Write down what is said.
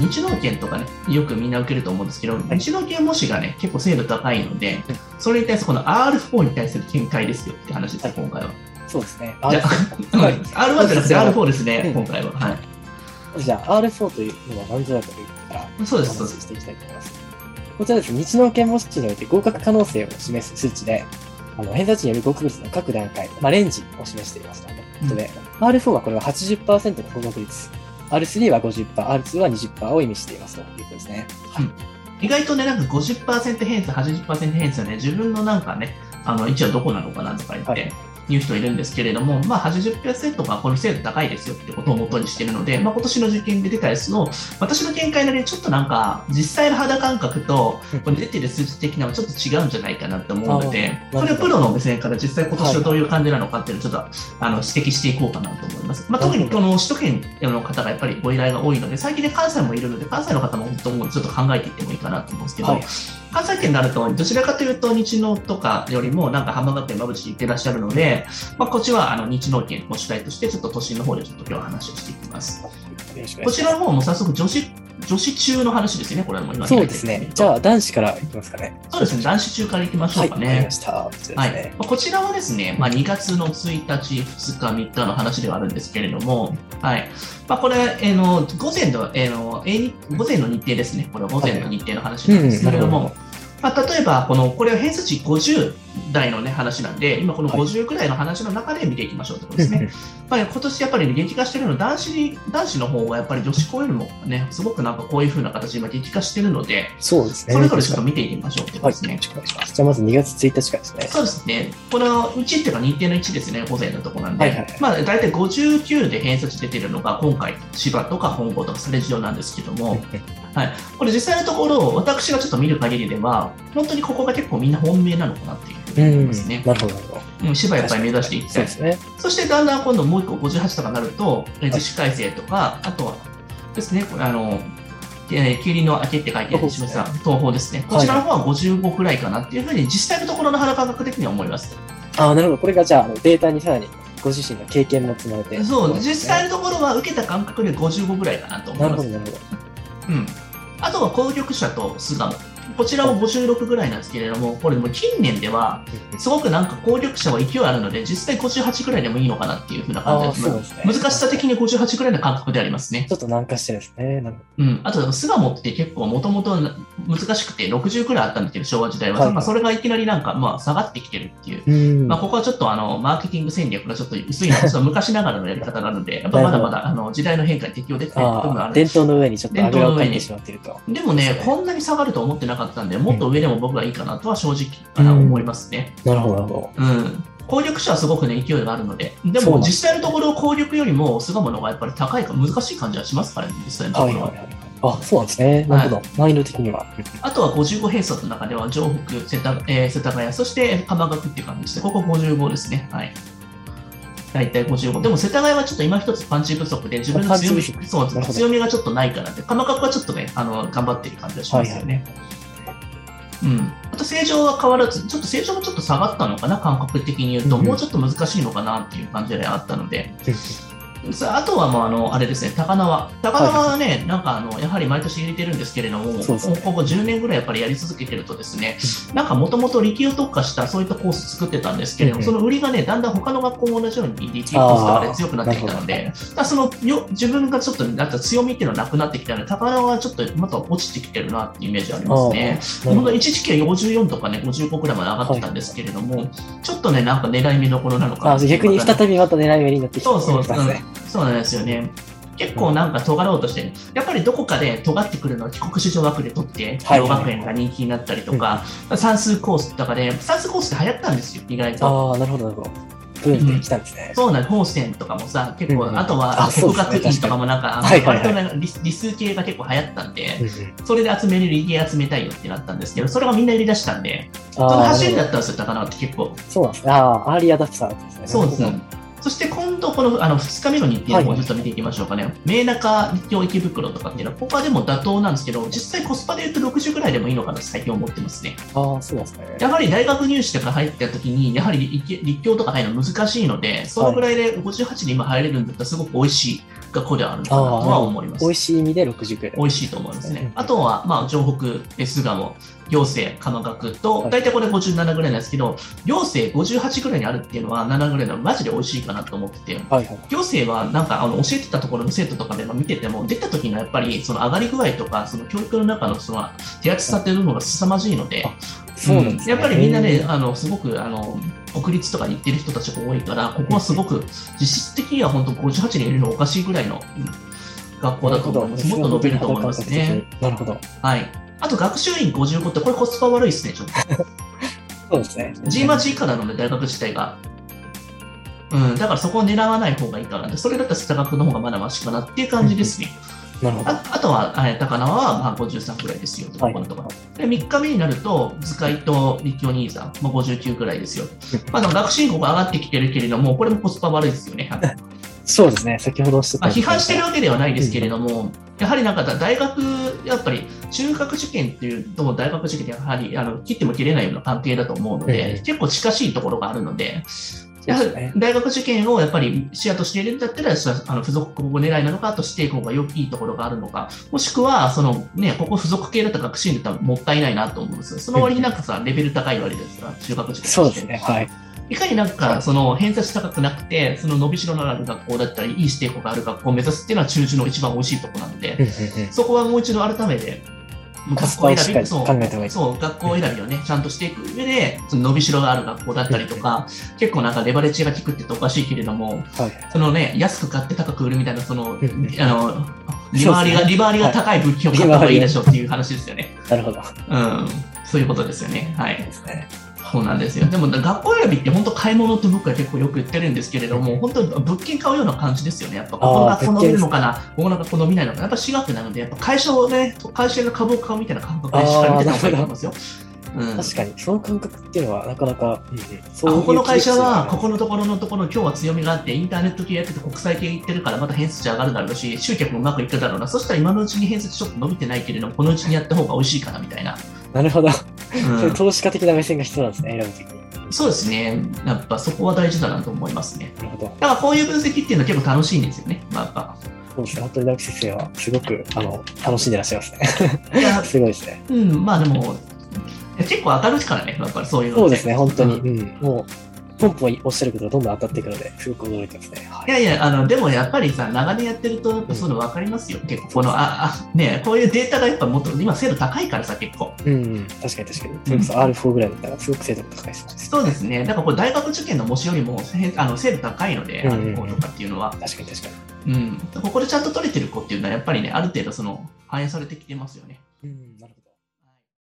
日農研とかね、よくみんな受けると思うんですけど、日農研模試がね、結構精度高いので、それに対するこの R4 に対する見解ですよって話ですよ、今回は。そうですね。じゃあ、R1 じゃなくて R4 ですね、今回は。はい。じゃあ、R4 というのは何ぞやかというから、そうです、お話ししていきたいと思います。こちらです。ね、日農研模試において合格可能性を示す数値で、あの偏差値による合格率の各段階、まあ、レンジを示していますということで、R4 はこれは80%の合格率、R3 は50%、R2 は20%を意味していますということですね。はい意外とね、なんか50%偏差、80%偏差ね、自分のなんかね、あの、位置はどこなのかなとか言って、はい言う人いるんですけれども、まあ80%がこの精度高いですよってことを元にしているので、まあ今年の受験で出たやつの、私の見解なりにちょっとなんか、実際の肌感覚と、これ出てる数値的なのはちょっと違うんじゃないかなと思うので、あーそれをプロの目線から実際今年はどういう感じなのかっていうのをちょっと、あの指摘していこうかなと思います。まあ特にこの首都圏の方がやっぱりご依頼が多いので、最近で関西もいるので、関西の方も本当もうちょっと考えていってもいいかなと思うんですけど、はい。関西圏になると、どちらかというと、日農とかよりも、なんか浜学園、馬淵に行ってらっしゃるので、まあ、こっちはあの日農圏の主体として、ちょっと都心の方でちょっと今日は話をしていきます。こちらの方も早速女子、女子中の話ですよね、これはもう今す。そうですね。じゃあ、男子からいきますかね。そうですね、男子中からいきましょはい、うかねはい。こちらはですね、まあ、2月の1日、2日、3日の話ではあるんですけれども、はい。まあ、これ、えーの午前の、えーのえー午前の日程ですね、これは午前の日程の話なんですけれども、うんなるまあ、例えばこの、これは偏差値50台の、ね、話なんで、今このはい50くらいの話の中で見ていきましょうということですね。やっぱり今年やっぱり激化してるのは男子、男子の方がやっぱり女子校よりもね、すごくなんかこういう風な形で今激化してるので、そうですね。それぞれちょっと見ていきましょうということはい、ですね。よろしくお願い。じゃあ、まず2月1日からですね。そうですね。このうちっていうか日程の1ですね、午前のところなんで、はいはいはいまあ大体59で偏差値出てるのが今回、千葉とか本郷とかサレジオなんですけども、はい、これ実際のところ、私がちょっと見る限りでは、本当にここが結構みんな本命なのかなっていうふうに思いますね。なるほど、なるほど。うん、芝やっぱり目指していきたいそうで。すね。そしてだんだん今度もう一個58とかになると、えー自主改正とか、あとはですね、これあの、えー、霧の明けって書いてある示さ東宝ですね。こちらの方は55くらいかなっていうふうに実際のところの肌感覚的には思います。ああ、なるほど。これがじゃあ、データにさらにご自身の経験も積まれて。そう、実際のところは受けた感覚で55ぐらいかなと思ないるほど、ます。なるほど。うん。あとは攻撃者と巣鴨。こちらも56ぐらいなんですけれども、これも近年では、すごくなんか攻力者は勢いあるので、実際58ぐらいでもいいのかなっていうふうな感じですそうですね。難しさ的に58ぐらいの感覚でありますね。ちょっと軟化してるんですね。うん。あと、巣鴨って結構もともと難しくて60くらいあったんですけど、昭和時代は。はいまあ、それがいきなりなんか、まあ、下がってきてるっていう。ど。うん。まあ、ここはちょっとあのマーケティング戦略がちょっと薄いの昔ながらのやり方なので、やっぱまだまだあの時代の変化に適応できてない部分がある。伝統の上にちょっとあぐらをかいてしまっていると。でもね、こんなに下がると思ってなかったんで、もっと上でも僕はいいかなとは正直あの思いますね。なるほど、なるほうん。攻略者はすごくね、勢いがあるので、でも実際のところ攻略よりも巣鴨の方がやっぱり高いか難しい感じはしますからね、実際のど。ところは。はいはいはい。あ、そうなんですね。なるほど。難易度的には。あとは55並走の中では、城北、世田,、えー世田谷、そして鎌学っていう感じですね。ここ55ですね。はい。大体55。でも世田谷はちょっと今一つパンチ不足で、自分の強みそう強みがちょっとないからって、鎌学はちょっとね、あの頑張ってる感じがしますよね。うん、あと正常は変わらず、ちょっと正常もちょっと下がったのかな、感覚的に言うと、うん。うんもうちょっと難しいのかなっていう感じであったので、さ ああとはもうあのあれですね、高輪。高輪はね、なんかあのやはり毎年入れてるんですけれども、ねここ10年ぐらいやっぱりやり続けてるとですね、なんかもともと力を特化したそういったコース作ってたんですけれども、うんその売りがね、だんだん他の学校も同じように力コースとかで強くなってきたので、だそのよ自分がちょっとなった強みっていうのはなくなってきたので、高輪はちょっとまた落ちてきてるなっていうイメージありますね。本当一時期は54とかね、55くらいまで上がってたんですけれども、ちょっとね、なんか狙い目どころなのか逆に再びまた狙い目になってきてそうそうますね。そうなんですよね。結構なんか尖ろうとして、やっぱりどこかで尖ってくるのは帰国子女学で取って、はい小学園が人気になったりとか、算数コースとかで、算数コースって流行ったんですよ、意外と。ああ、なるほど、なるほど。ブームで来たんですね。そうなんです、法線とかもさ、結構、うんうんあとは国学院とかもなんか、はいはいはい割とね理理数系が結構流行ったんで、うんうんそれで集める理系集めたいよってなったんですけど、それがみんな売り出したんで、その走りだったんですよ、高輪って結構。そうなんですね。ああ、アーリーアダプターですね。そうですなるそして今度、このあの2日目の日程の方をちょっと見ていきましょうかね。明中立教池袋とかっていうのは、ここはでも妥当なんですけど、実際コスパで言うと60ぐらいでもいいのかなと最近思ってますね。ああ、そうですね。やはり大学入試とか入った時に、やはり立立教とか入るの難しいので、そのぐらいで58に今入れるんだったらすごく美味しい学校ではあるのかなとは思います。美味しい意味で60くらい。美味しいと思いますうんね。あとは、まあ、城北、別ガモ、行政、鎌学とは、い大体これ57ぐらいなんですけど、行政58ぐらいにあるっていうのは7ぐらいのマジで美味しいかなと思ってて。行政はなんかあの教えてたところの生徒とかでも見てても、出た時のやっぱりその上がり具合とか、その教育の中のその手厚さっていうのが凄まじいので、そうなんですね。やっぱりみんなねあのすごくあの国立とかに行ってる人たちが多いから、ここはすごく実質的には本当58人いるのおかしいぐらいのうん学校だと思います。もっと伸びると思いますね。。なるほど。はい。あと学習院55って、これコスパ悪いですね、ちょっと。そうですね。G マ G からなので、大学自体が。うん、だからそこを狙わない方がいいからね、それだったら世田学の方がまだましかなっていう感じですね。なるほど。ああとは、えー高輪はまあ53くらいですよ、とはいこのところ。で、3日目になると、図解と立教兄さん、まあ、59くらいですよ。まあ、でも学習院ここ上がってきてるけれども、これもコスパ悪いですよね。そうですね。先ほどまあ、批判してるわけではないですけれども、やはりなんか大学、やっぱり中学受験っていうと、大学受験ってやはりあの切っても切れないような関係だと思うので、うん結構近しいところがあるので、ね。大学受験をやっぱり視野としているんだったら、あの付属高校狙いなのか、あとしていく方がよいいところがあるのか、もしくは、そのね、ここ付属系だったら学習院だったらもったいないなと思うんですよ。その割になんかさ、レベル高い割ですか？ら、中学受験そうですね。はい。いかになんか、その偏差値高くなくて、その伸びしろのある学校だったり、いい指定校がある学校を目指すっていうのは中受の一番美味しいところなので、そこはもう一度改めて、コスパをしっかりそう。そう、学校選びをね、ちゃんとしていく上で、その伸びしろがある学校だったりとか、結構なんかレバレッジが効くって言っておかしいけれども、はい。そのね、安く買って高く売るみたいな、その、んあの、利回りが、ね利回りが高い物件を買った方がいいでしょうっていう話ですよね。なるほど。うん。そういうことですよね。はい。ですね。そうなんですよ。でも学校選びって本当買い物って僕は結構よく言ってるんですけれども、本当物件買うような感じですよね。やっぱここのあー学校伸びるのかな、ここの学校伸びないのかな。やっぱ私学なので、やっぱ会社をね、会社が株を買うみたいな感覚でしっかり見てた方がいいと思いますよ。うん確かに、その感覚っていうのはなかなか、うんうここの会社は、こここのところのところ、今日は強みがあって、インターネット系やってて、国際系行ってるから、また偏差値上がるだろうし、集客もうまくいくだろうな、そしたら今のうちに偏差値ちょっと伸びてないけれども、このうちにやった方が美味しいかなみたいな。なるほど。うん投資家的な目線が必要なんですね、選ぶときに。そうですね、やっぱそこは大事だなと思いますね。なるほど。だからこういう分析っていうのは結構楽しいんですよね。まあ、やっぱそうですね、本当に直木先生はすごくあの楽しんでらっしゃいますね。いや、すごいですね。うん、まあでも、結構明るいからね、やっぱりそういうのそうですね、本当に。うんうん、もう、ポンポンおっしゃることがどんどん当たっていくので、すごく驚いてますね。はいいやいや、あの、でもやっぱりさ、長年やってると、やっぱそういうの分かりますよ。結構、この、あ、あ、ね、こういうデータがやっぱもっと、今精度高いからさ、結構。うん、うん、確かに確かに。それこそ R4 ぐらいだったら、すごく精度が高いですね。そうですね。だからこれ大学受験の模試よりも、せあの、精度高いので、うんあの、方とかっていうのは。確かに確かうん。ここでちゃんと取れてる子っていうのは、やっぱりね、ある程度その、反映されてきてますよね。に。うん、なるほど。